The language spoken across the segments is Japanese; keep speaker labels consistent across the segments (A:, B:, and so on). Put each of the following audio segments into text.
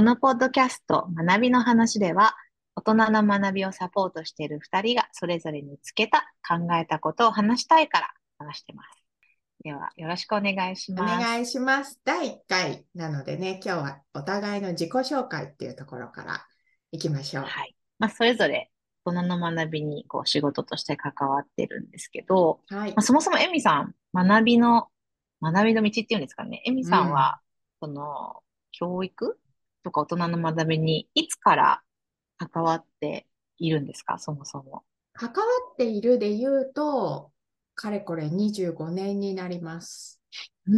A: このポッドキャスト学びの話では、大人の学びをサポートしている2人がそれぞれ見つけた、考えたことを話したいから話してます。では、よろしくお願いし
B: お
A: ます。
B: 願いします。第1回なのでね、今日はお互いの自己紹介っていうところから行きましょう。
A: はい。まあ、それぞれ大人の学びにこう仕事として関わってるんですけど、
B: はい
A: まあ、。そもそもエミさん、学びの、学びの道っていうんですかね。エミさんは、その、教育とか大人の学びにいつから関わっているんですか、そもそも。
B: 関わっているで言うと、かれこれ25年になります。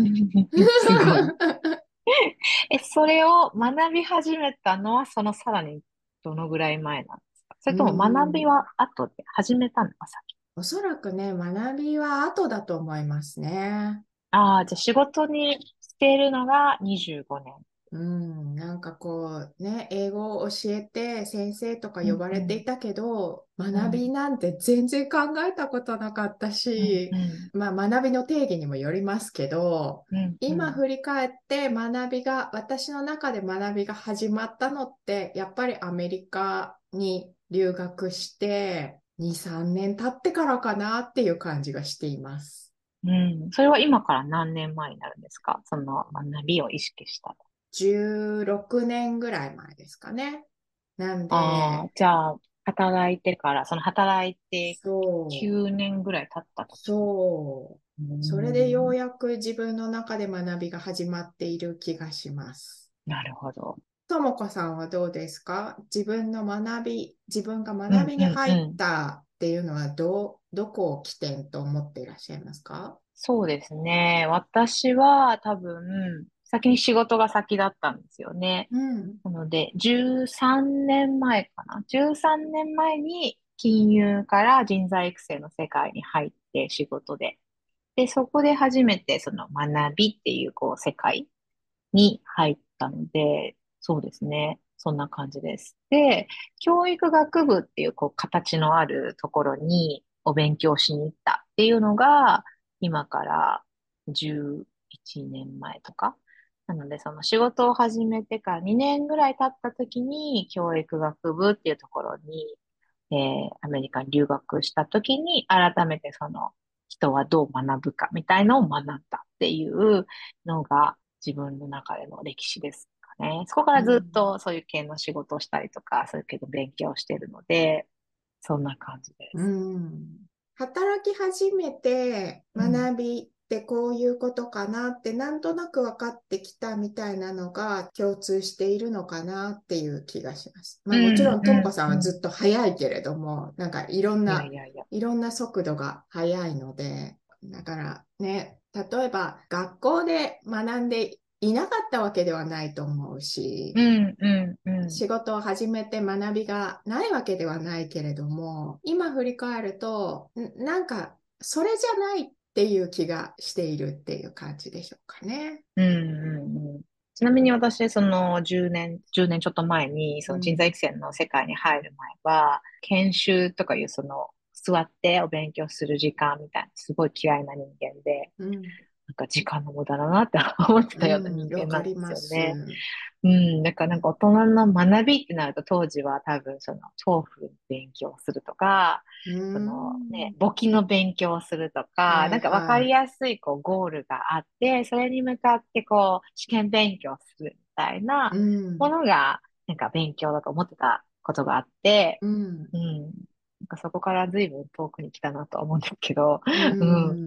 A: え、それを学び始めたのは、そのさらにどのぐらい前なんですか？それとも学びは後で始めたの？が先
B: おそらくね、学びは後だと思いますね。
A: ああ、じゃあ仕事にしているのが25年。
B: うん、なんかこうね、英語を教えて先生とか呼ばれていたけど、学びなんて全然考えたことなかったし、まあ学びの定義にもよりますけど、
A: うんうん。
B: 今振り返って学びが、私の中で学びが始まったのって、やっぱりアメリカに留学して2、3年経ってからかなっていう感じがしています。
A: うん、それは今から何年前になるんですか？その学びを意識した。
B: 16年ぐらい前ですかね。なんで、
A: ああ、じゃあ、働いてから、その働いて
B: そう、
A: 9年ぐらい経ったと。
B: そう。
A: うん
B: それでようやく自分の中で学びが始まっている気がします。
A: なるほど。
B: ともこさんはどうですか？自分の学び、自分が学びに入ったっていうのはどう、どこを起点と思っていらっしゃいますか？
A: そうですね。私は多分、先に仕事が先だったんですよね。
B: うん。
A: なので、13年前かな。13年前に金融から人材育成の世界に入って仕事で。で、そこで初めてその学びっていうこう世界に入ったので、そうですね。そんな感じです。で、教育学部っていうこう形のあるところにお勉強しに行ったっていうのが、今から11年前とか。なので、その仕事を始めてから2年ぐらい経った時に、教育学部っていうところに、えーアメリカに留学した時に、改めてその人はどう学ぶかみたいのを学んだっていうのが自分の中での歴史ですかね。そこからずっとそういう系の仕事をしたりとか、そういう系の勉強をしてるので、そんな感じです。
B: うん。働き始めて学びってこういうことかなってなんとなく分かってきたみたいなのが共通しているのかなっていう気がします。まあ
A: うん
B: もちろん
A: うん
B: ともこさんはずっと早いけれども、なんかいろん
A: い
B: な
A: やい
B: ろんな速度が速いので、だからね、例えば学校で学んでいなかったわけではないと思うし
A: う、ん、うん、うん。
B: 仕事を始めて学びがないわけではないけれども、今振り返ると、んなんかそれじゃないっていう気がしているっていう感じでしょうかね。
A: うんうんうん。ちなみに私、その10年、10年ちょっと前に、その人材育成の世界に入る前は、研修とかいうその、座ってお勉強する時間みたいな、すごい嫌いな人間で、
B: うん、
A: なんか時間の無駄だなって 思ってたような人間なんで
B: すす。
A: よね。うん、だからなんか大人の学びってなると、当時は多分その、TOEFL 勉強するとか、
B: う
A: その
B: ん。
A: ね、簿記の勉強をすると
B: は
A: か、
B: い。
A: なんか分かりやすいこうゴールがあって、それに向かってこう試験勉強するみたいな
B: うん。
A: ものが、なんか勉強だと思ってたことがあって、
B: うん。
A: うん。なんかそこから随分遠くに来たなとは思うんですけど、
B: うん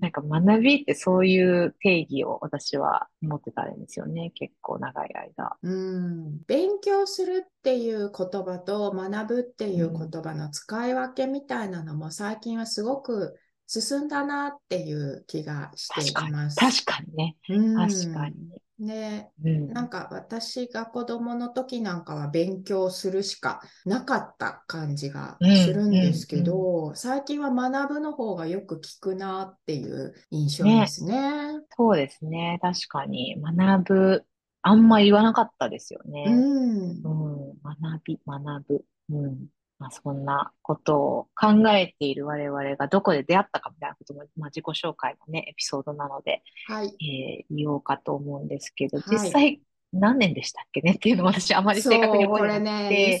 A: なんか学びってそういう定義を私は持ってたんですよね。結構長い間。
B: うん、勉強するっていう言葉と学ぶっていう言葉の使い分けみたいなのも最近はすごく進んだなっていう気がしています。
A: 確かにね。
B: うん
A: 確かに。
B: ね、
A: うん。
B: なんか私が子供の時なんかは勉強するしかなかった感じがするんですけど、最近は学ぶの方がよく聞くなっていう印象ですね。
A: そうですね。確かに学ぶ、あんま言わなかったですよね。
B: うん
A: うん、学び、学ぶ。うん。まあ、そんなことを考えている我々がどこで出会ったかみたいなことも、まあ、自己紹介のね、エピソードなので、
B: はい。
A: えー言おうかと思うんですけど、
B: はい
A: 実際、何年でしたっけねっていうのを私あまり正確に覚えてなくて。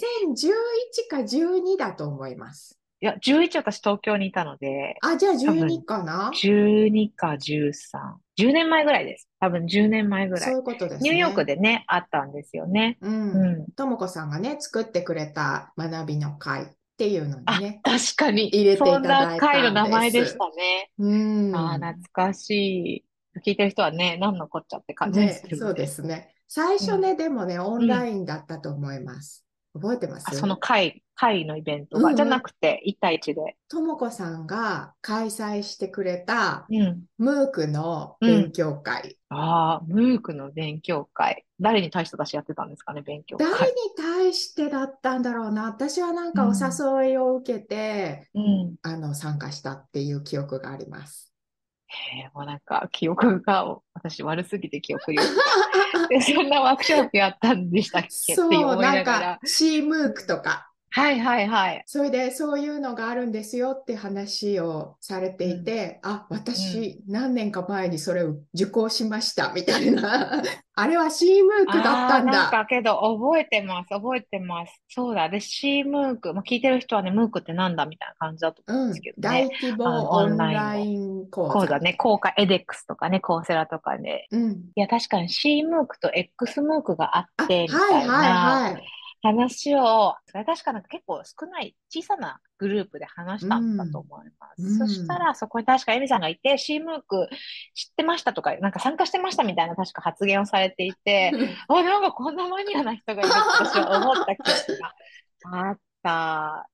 A: これ
B: ね、2011か12だと思います。
A: いや、11私東京にいたので。
B: あ、じゃあ12かな
A: ?12 か13。10年前ぐらいです。多分10年前ぐらい。
B: そういうことです
A: ね。ニューヨークでね、あったんですよね。
B: うん。ともこさんがね、作ってくれた学びの会っていうのにね。
A: 確かに。入れていただいたんです。そんな会の名前でしたね。うん。ああ、懐かしい。聞いてる人はね、何のこっちゃって感じですけ
B: ど、ね、そうですね。最初ね、うん、でもね、オンラインだったと思います。覚えてます？
A: その会、会のイベントが、うん、じゃなくて、1対1で。
B: ともこさんが開催してくれた、うん、ムークの勉強会。
A: うん、ああ、ムークの勉強会。誰に対して私やってたんですかね、勉強会。
B: 誰に対してだったんだろうな。私はなんかお誘いを受けて、うん、あの、参加したっていう記憶があります。
A: へえ、もうなんか記憶が私悪すぎて記憶力 そんなワークショップやったんでしたっけ
B: そう、なんか、シームークとか、
A: はいはいはい。
B: それでそういうのがあるんですよって話をされていて、うん、あ、私、何年か前にそれを受講しましたみたいな。あれはシームークだったんだ。
A: なんかけど覚えてます、覚えてます。そうだ。で、シームーク、まあ、聞いてる人はね、ムークってなんだみたいな感じだと思うんですけどね。
B: うん、大規模オンライン講座。講座
A: ね、効果エデックスとかね、コーセラとかで、うん。いや、確かにシームークと X ムークがあって、みたいな。はいはいはい。話を、それ確かなんか結構少ない小さなグループで話したんだと思います。うん、そしたらそこに確かエミさんがいて、シームーク知ってましたとか、なんか参加してましたみたいな確か発言をされていて、あ、なんかこんなマニアな人がいるって私は思った記憶があった。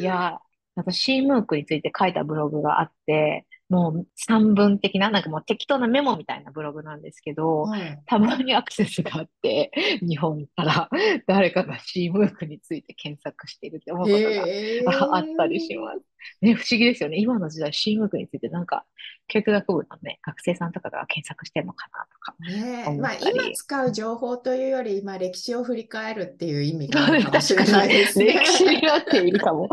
A: いや、私シームークについて書いたブログがあって、もう散文的な、なんかもう適当なメモみたいなブログなんですけど、はい、たまにアクセスがあって、日本から誰かがシームークについて検索しているって思うことが、あったりします。ね、不思議ですよね。今の時代、シームークについてなんか、教育学部のね、学生さんとかが検索してるのかなとか。
B: ねまあ今使う情報というより、今歴史を振り返るっていう意味があるかもしれないですね。
A: 歴史になっているかも。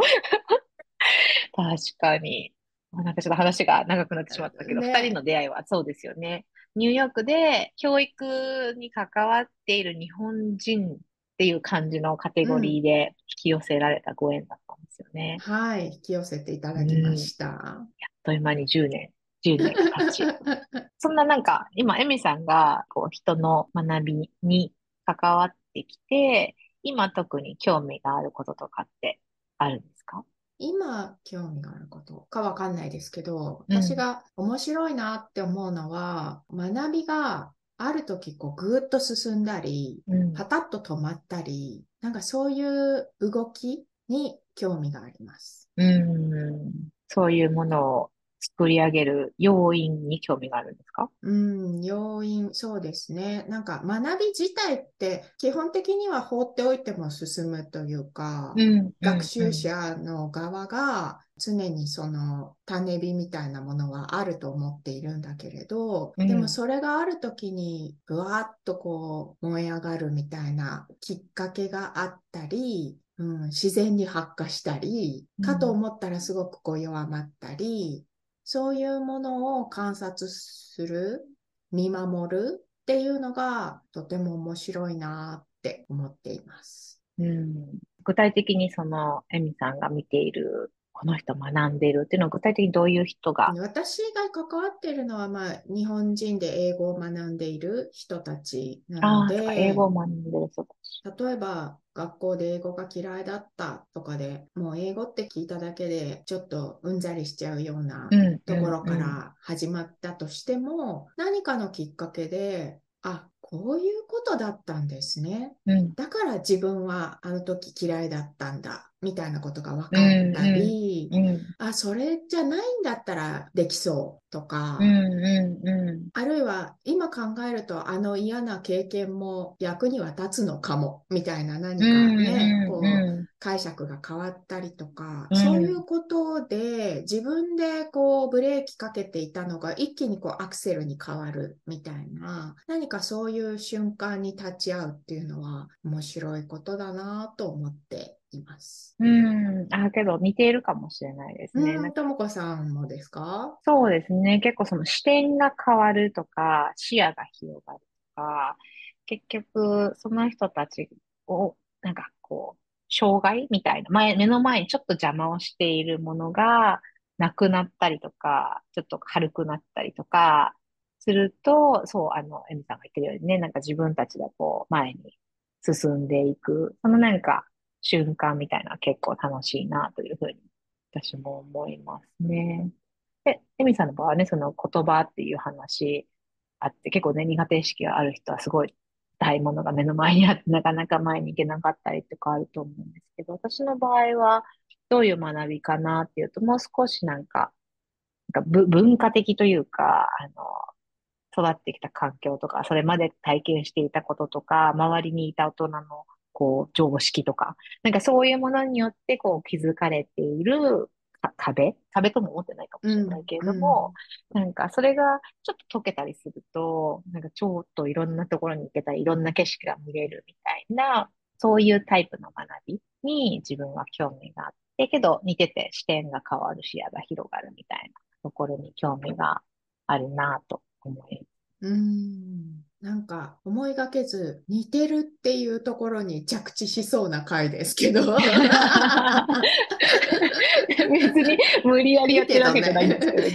A: 確かに。なんかちょっと話が長くなってしまったけど、二、ね、人の出会いはそうですよね。ニューヨークで教育に関わっている日本人っていう感じのカテゴリーで引き寄せられたご縁だったんですよね。
B: うん、はい、引き寄せていただきました。うん、や
A: っという間に10年、10年経ち。そんななんか、今、エミさんがこう人の学びに関わってきて、今特に興味があることとかってあるんですか？
B: 今興味があることかわかんないですけど、私が面白いなって思うのは、うん、学びがある時こうぐーっと進んだり、うん、パタッと止まったり、なんかそういう動きに興味があります。
A: うん、そういうものを作り上げる要因に興味があるんですか？
B: うん、要因、そうですね。なんか学び自体って基本的には放っておいても進むというか、うん、学習者の側が常にその種火みたいなものはあると思っているんだけれど、うん、でもそれがある時にぶわっとこう燃え上がるみたいなきっかけがあったり、うん、自然に発火したり、かと思ったらすごくこう弱まったり、そういうものを観察する、見守るっていうのがとても面白いなって思っています。
A: うん、具体的にそのエミさんが見ているこの人学んでいるっていうのは具体的にどういう人が？
B: 私が関わっているのは、まあ、日本人で英語を学んでいる人たちなので、
A: 英語を学んでる人た
B: ち。例えば、学校で英語が嫌いだったとかでもう英語って聞いただけでちょっとうんざりしちゃうようなところから始まったとしても、何かのきっかけであこういうことだったんですね、うん、だから自分はあの時嫌いだったんだみたいなことが分かったり、うんうん、あ、それじゃないんだったらできそうとか、うんうんうん、あるいは今考えるとあの嫌な経験も役には立つのかもみたいな何かね、こう解釈が変わったりとか、そういうことで自分でこうブレーキかけていたのが一気にこうアクセルに変わるみたいな何かそういう瞬間に立ち会うっていうのは面白いことだなと思っています。
A: うん。あ、けど似ているかもしれないですね。
B: ともこさんもですか？
A: そうですね。結構その視点が変わるとか、視野が広がるとか、結局、その人たちを、なんかこう、障害みたいな、前、目の前にちょっと邪魔をしているものが、なくなったりとか、ちょっと軽くなったりとか、すると、そう、あの、エミさんが言ってるようにね、なんか自分たちでこう、前に進んでいく、そのなんか、瞬間みたいな結構楽しいなというふうに、私も思いますね。で、エミさんの場合はね、その言葉っていう話あって、結構ね、苦手意識がある人はすごい大ものが目の前にあって、なかなか前に行けなかったりとかあると思うんですけど、私の場合は、どういう学びかなっていうと、もう少しなんか、なんか文化的というか、あの、育ってきた環境とか、それまで体験していたこととか、周りにいた大人の、こう、常識とか、なんかそういうものによって、こう、気づかれている壁？壁とも思ってないかもしれないけれども、うん、なんかそれがちょっと解けたりすると、なんかちょっといろんなところに行けたり、いろんな景色が見れるみたいな、そういうタイプの学びに自分は興味があって、けど似てて視点が変わる視野が広がるみたいなところに興味があるなと思い。
B: うん。なんか思いがけず似てるっていうところに着地しそうな回ですけど。別
A: に無理やりやってるわけじゃないんですけどね。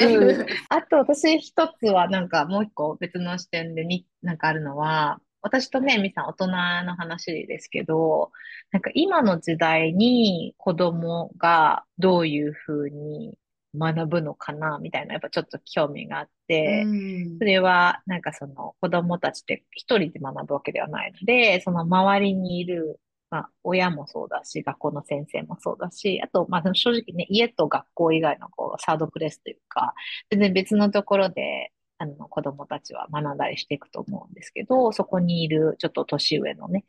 A: ね。うん、あと私一つはなんかもう一個別の視点でになんかあるのは私とね、みさん大人の話ですけど、なんか今の時代に子供がどういうふうに学ぶのかなみたいな、やっぱちょっと興味があって、それはなんかその子供たちって一人で学ぶわけではないので、その周りにいる、まあ、親もそうだし、学校の先生もそうだし、あと、まあ、正直ね、家と学校以外のこうサードプレスというか、全然別のところで、あの、子供たちは学んだりしていくと思うんですけど、そこにいるちょっと年上のね、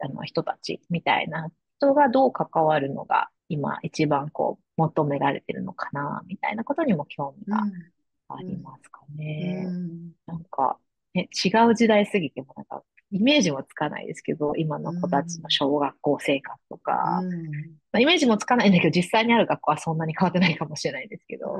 A: あの人たちみたいな人がどう関わるのが今一番こう求められてるのかな、みたいなことにも興味がありますかね。うん。うん、なんか、ね、違う時代すぎてもなんか、イメージもつかないですけど、今の子たちの小学校生活とか、うん、まあ、イメージもつかないんだけど、実際にある学校はそんなに変わってないかもしれないですけど、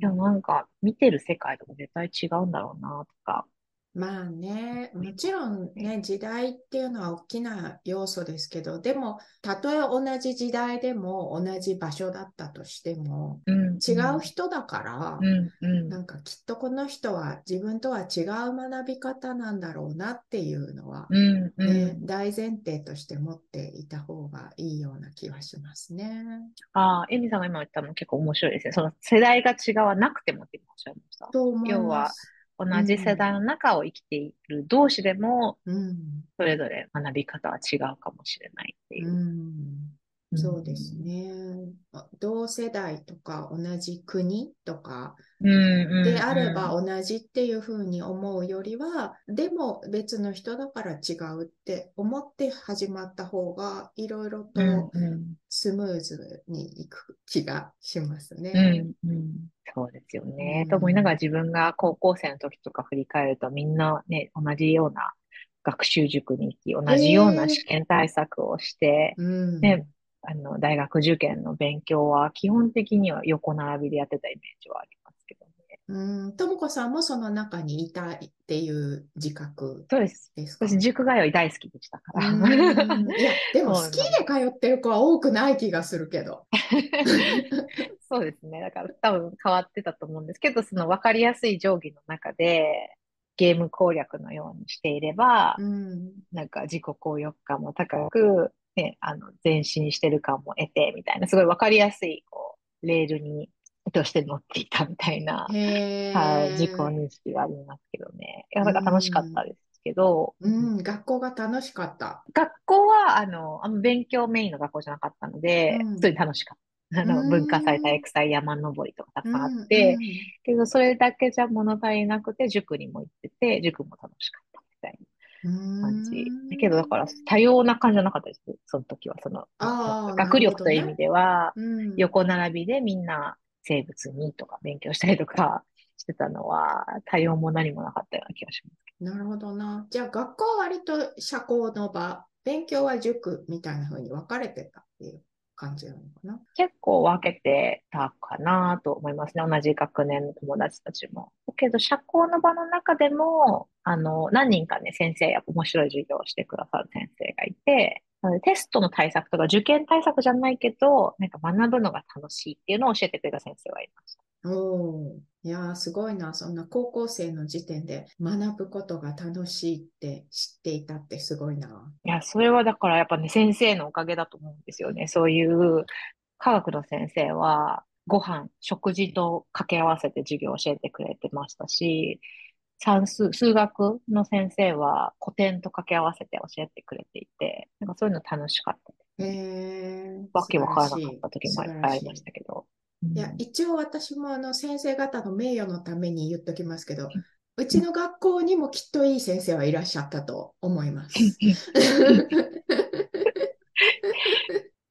A: でもなんか、見てる世界とか絶対違うんだろうな、とか、
B: まあね、もちろんね、時代っていうのは大きな要素ですけど、でも、たとえ同じ時代でも同じ場所だったとしても、うん、違う人だから、うんうん、なんかきっとこの人は自分とは違う学び方なんだろうなっていうのは、うんうんね、大前提として持っていた方がいいような気はしますね。
A: ああ、エミさんが今言ったの結構面白いですね。その世代が違わなくてもっておっしゃいました。
B: と思います。
A: 同じ世代の中を生きている同士でも、それぞれ学び方は違うかもしれないっていう。
B: うんそうですね。同世代とか同じ国とかであれば同じっていうふうに思うよりは、でも別の人だから違うって思って始まった方がいろいろとスムーズにいく気がしますね。
A: うんうん、そうですよね。と思いながら自分が高校生の時とか振り返るとみんなね、同じような学習塾に行き、同じような試験対策をして、えー、ね、あの、大学受験の勉強は基本的には横並びでやってたイメージはありますけどね。
B: うん、ともこさんもその中にいたいっていう自覚
A: そうです。私、塾通い大好きでしたから。い
B: や、でも好きで通ってる子は多くない気がするけど。
A: そうですね。だから多分変わってたと思うんですけど、その分かりやすい定規の中で、ゲーム攻略のようにしていれば、うん、なんか自己効力感も高く、ね、あの、前進してる感も得て、みたいな、すごいわかりやすい、こう、レールに、として乗っていたみたいな、はい、自己認識がありますけどね。いや、だから楽しかったですけど、
B: うん、うん、学校が楽しかった。
A: 学校は、あの、あんま勉強メインの学校じゃなかったので、うん、普通に楽しかった。あの、文化祭、体育祭、山登りとかたくさんあって、うんうん、けど、それだけじゃ物足りなくて、塾にも行ってて、塾も楽しかったみたいな。感じ。だけど、だから多様な感じじゃなかったです。その時は。その、学力という意味では、ね、横並びでみんな生物にとか勉強したりとか してたのは、多様も何もなかったような気がします。
B: なるほどな。じゃあ、学校は割と社交の場、勉強は塾みたいな風に分かれてたっていう感じなのかな？
A: 結構分けてたかなと思いますね。同じ学年の友達たちも。けど、社交の場の中でも、あの、何人かね、先生や面白い授業をしてくださる先生がいて、テストの対策とか受験対策じゃないけど、なんか学ぶのが楽しいっていうのを教えてくれた先生はいました。
B: おいやすごいな。そんな高校生の時点で学ぶことが楽しいって知っていたってすごいな。
A: いや、それはだからやっぱね、先生のおかげだと思うんですよね。そういう科学の先生は、ご飯、食事と掛け合わせて授業を教えてくれてましたし、算数、数学の先生は古典と掛け合わせて教えてくれていて、なんかそういうの楽しかった
B: です。へ
A: わけわからなかった時もいっぱいありましたけど。
B: いや、一応私もあの先生方の名誉のために言っときますけど、うちの学校にもきっといい先生はいらっしゃったと思います。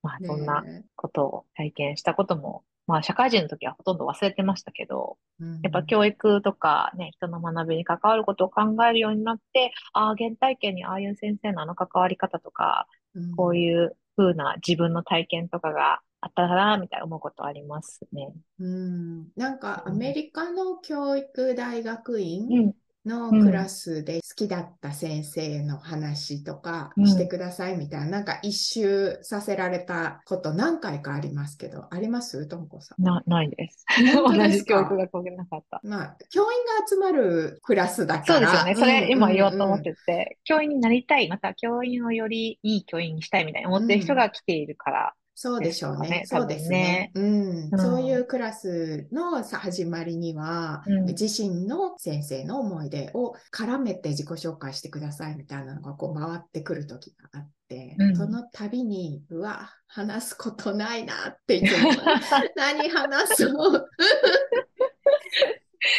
A: まあ、そんなことを体験したことも、まあ、社会人の時はほとんど忘れてましたけど、うん、やっぱ教育とかね、人の学びに関わることを考えるようになって、ああ、原体験にああいう先生のあの関わり方とか、うん、こういう風な自分の体験とかがあったな、みたいな思うことありますね。
B: うん。なんか、アメリカの教育大学院のクラスで好きだった先生の話とかしてくださいみたいな、うん、なんか一周させられたこと何回かありますけど、あります？ともこさ
A: ん。な、ないです。同じ教育がこげなかった。
B: まあ、教員が集まるクラスだから。
A: そうですよね。それ今言おうと思ってて、うんうんうん、教員になりたい、また教員をよりいい教員にしたいみたいな思ってる人が来ているから
B: そうでしょうね。ねそうですね、うん、うん。そういうクラスの始まりには、うん、自身の先生の思い出を絡めて自己紹介してくださいみたいなのがこう回ってくる時があって、うん、その度に、うわ、話すことないなっていつも、何話そう？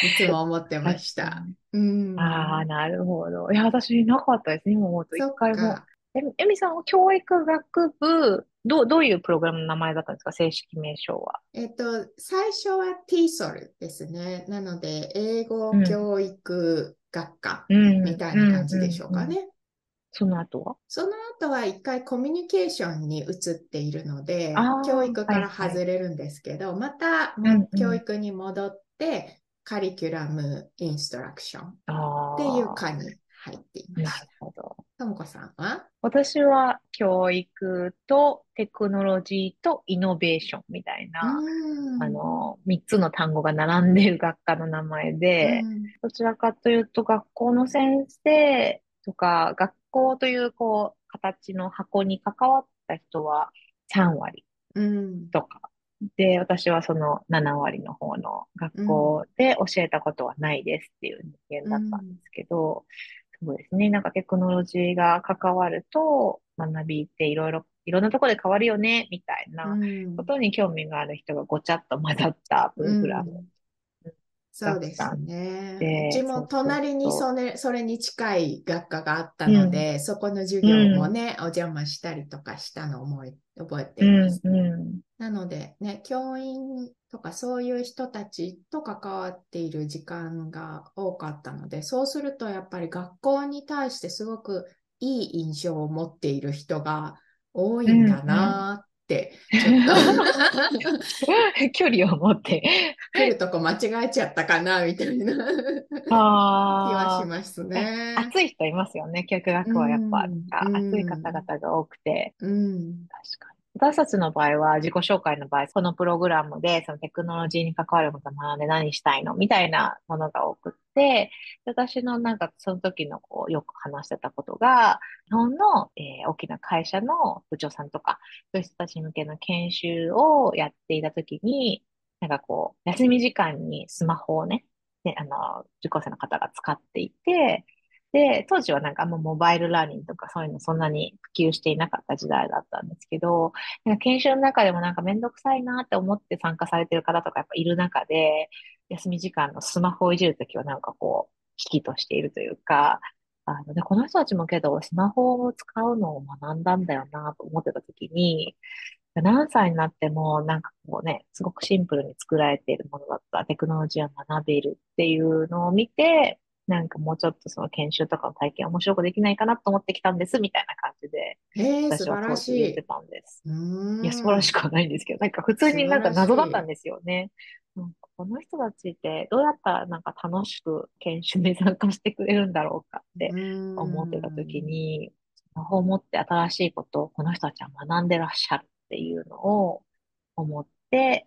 B: いつも思ってました。
A: うん、ああ、なるほど。いや、私なかったですね、今思うと。一回も。え、えみさんは教育学部、どう、どういうプログラムの名前だったんですか？正式名称は。
B: えっと、最初は TESOL ですね。なので、英語教育学科みたいな感じでしょうかね。
A: その後は？
B: その後は一回コミュニケーションに移っているので、教育から外れるんですけど、はいはい、また、教育に戻って、カリキュラムインストラクションっていう科に入っていました。なるほど。ともこさんは？
A: 私は教育とテクノロジーとイノベーションみたいな、あの、三つの単語が並んでいる学科の名前で、どちらかというと学校の先生とか、学校というこう、形の箱に関わった人は3割とか、で、私はその7割の方の学校で教えたことはないですっていう人間だったんですけど、そうですね。なんかテクノロジーが関わると、学びっていろいろ、いろんなところで変わるよね、みたいなことに興味がある人がごちゃっと混ざったプログラム。うん
B: そうですね。うちも隣にそれそれに近い学科があったので、うん、そこの授業もね、うん、お邪魔したりとかしたのを覚え覚えています、うんうん、なので、ね、教員とかそういう人たちと関わっている時間が多かったので、そうするとやっぱり学校に対してすごくいい印象を持っている人が多いんだなって、ちょっ
A: と。距離を持って。
B: 来るとこ間違えちゃったかなみたいな。気はしますね。
A: 熱い人いますよね、教育学はやっぱ、うん、熱い方々が多くて。うん、確かに。私たちの場合は、自己紹介の場合、このプログラムで、そのテクノロジーに関わることを学んで何したいの？みたいなものが多くって、私のなんか、その時のこう、よく話してたことが、日本の、えー、大きな会社の部長さんとか、そういう人たち向けの研修をやっていた時に、なんかこう、休み時間にスマホをね、ねあの、受講生の方が使っていて、で、当時はなんかもうモバイルラーニングとかそういうのそんなに普及していなかった時代だったんですけど、なんか研修の中でもなんかめんどくさいなって思って参加されてる方とかやっぱいる中で、休み時間のスマホをいじるときはなんかこう、危機としているというか、あので、この人たちもけど、スマホを使うのを学んだんだよなと思ってたときに、何歳になっても、なんかこうね、すごくシンプルに作られているものだったテクノロジーを学べるっていうのを見て、なんかもうちょっとその研修とかの体験面白くできないかなと思ってきたんです、みたいな感じで、
B: えー、私は当時
A: 言ってたんです。いや、素晴らしくはないんですけど、なんか普通になんか謎だったんですよね。なんかこの人たちってどうやったらなんか楽しく研修に参加してくれるんだろうかって思ってた時に、魔法を持って新しいことをこの人たちは学んでらっしゃるっていうのを思って、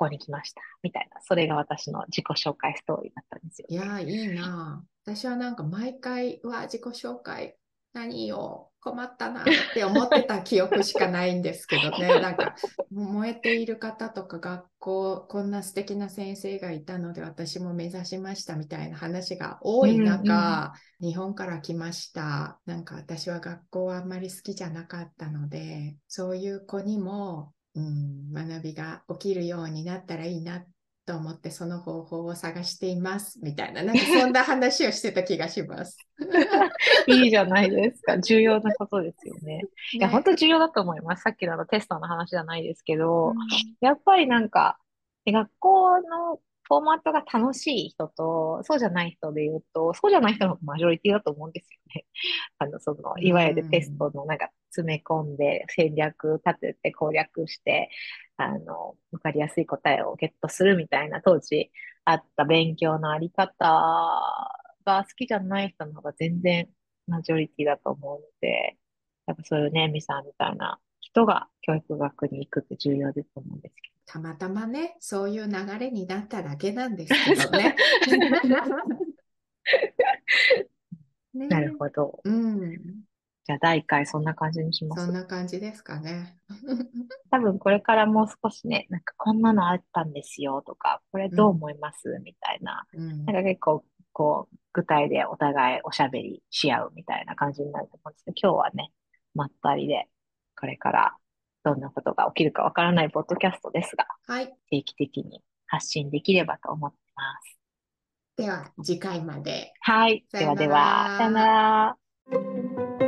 A: ここに来ました。みたいな、それが私の自己紹介ストーリーだったんですよ、
B: ね、いや、いいな。私はなんか毎回は自己紹介何よ困ったなって思ってた記憶しかないんですけどね。なんか燃えている方とか学校こんな素敵な先生がいたので私も目指しましたみたいな話が多い中、うんうん、日本から来ました。なんか私は学校はあんまり好きじゃなかったのでそういう子にも、うん、学びが起きるようになったらいいなと思ってその方法を探していますみたいな、なんかそんな話をしてた気がします。
A: いいじゃないですか。重要なことですよね。ねいや、本当重要だと思います。さっきのテストの話じゃないですけど、うん、やっぱりなんか、学校のフォーマットが楽しい人と、そうじゃない人で言うと、そうじゃない人のマジョリティだと思うんですよね。あの、その、いわゆるテストのなんか詰め込んで、戦略立てて攻略して、あの、わかりやすい答えをゲットするみたいな当時あった勉強のあり方が好きじゃない人の方が全然マジョリティだと思うので、やっぱそういうね、ミさんみたいな人が教育学に行くって重要ですと思うんですけど。
B: たまたまね、そういう流れになっただけなんですけどね。
A: ねなるほど。うん。じゃあ第1回そんな感じにします。
B: そんな感じですかね。
A: 多分これからもう少しね、なんかこんなのあったんですよとか、これどう思います、うん、みたいな、うん、なんか結構こう具体でお互いおしゃべりし合うみたいな感じになると思うんですけど、今日はね、まったりで、これからどんなことが起きるかわからないポッドキャストですが、
B: はい、
A: 定期的に発信できればと思ってます。
B: では、次回まで。
A: はい。ではでは、さよなら。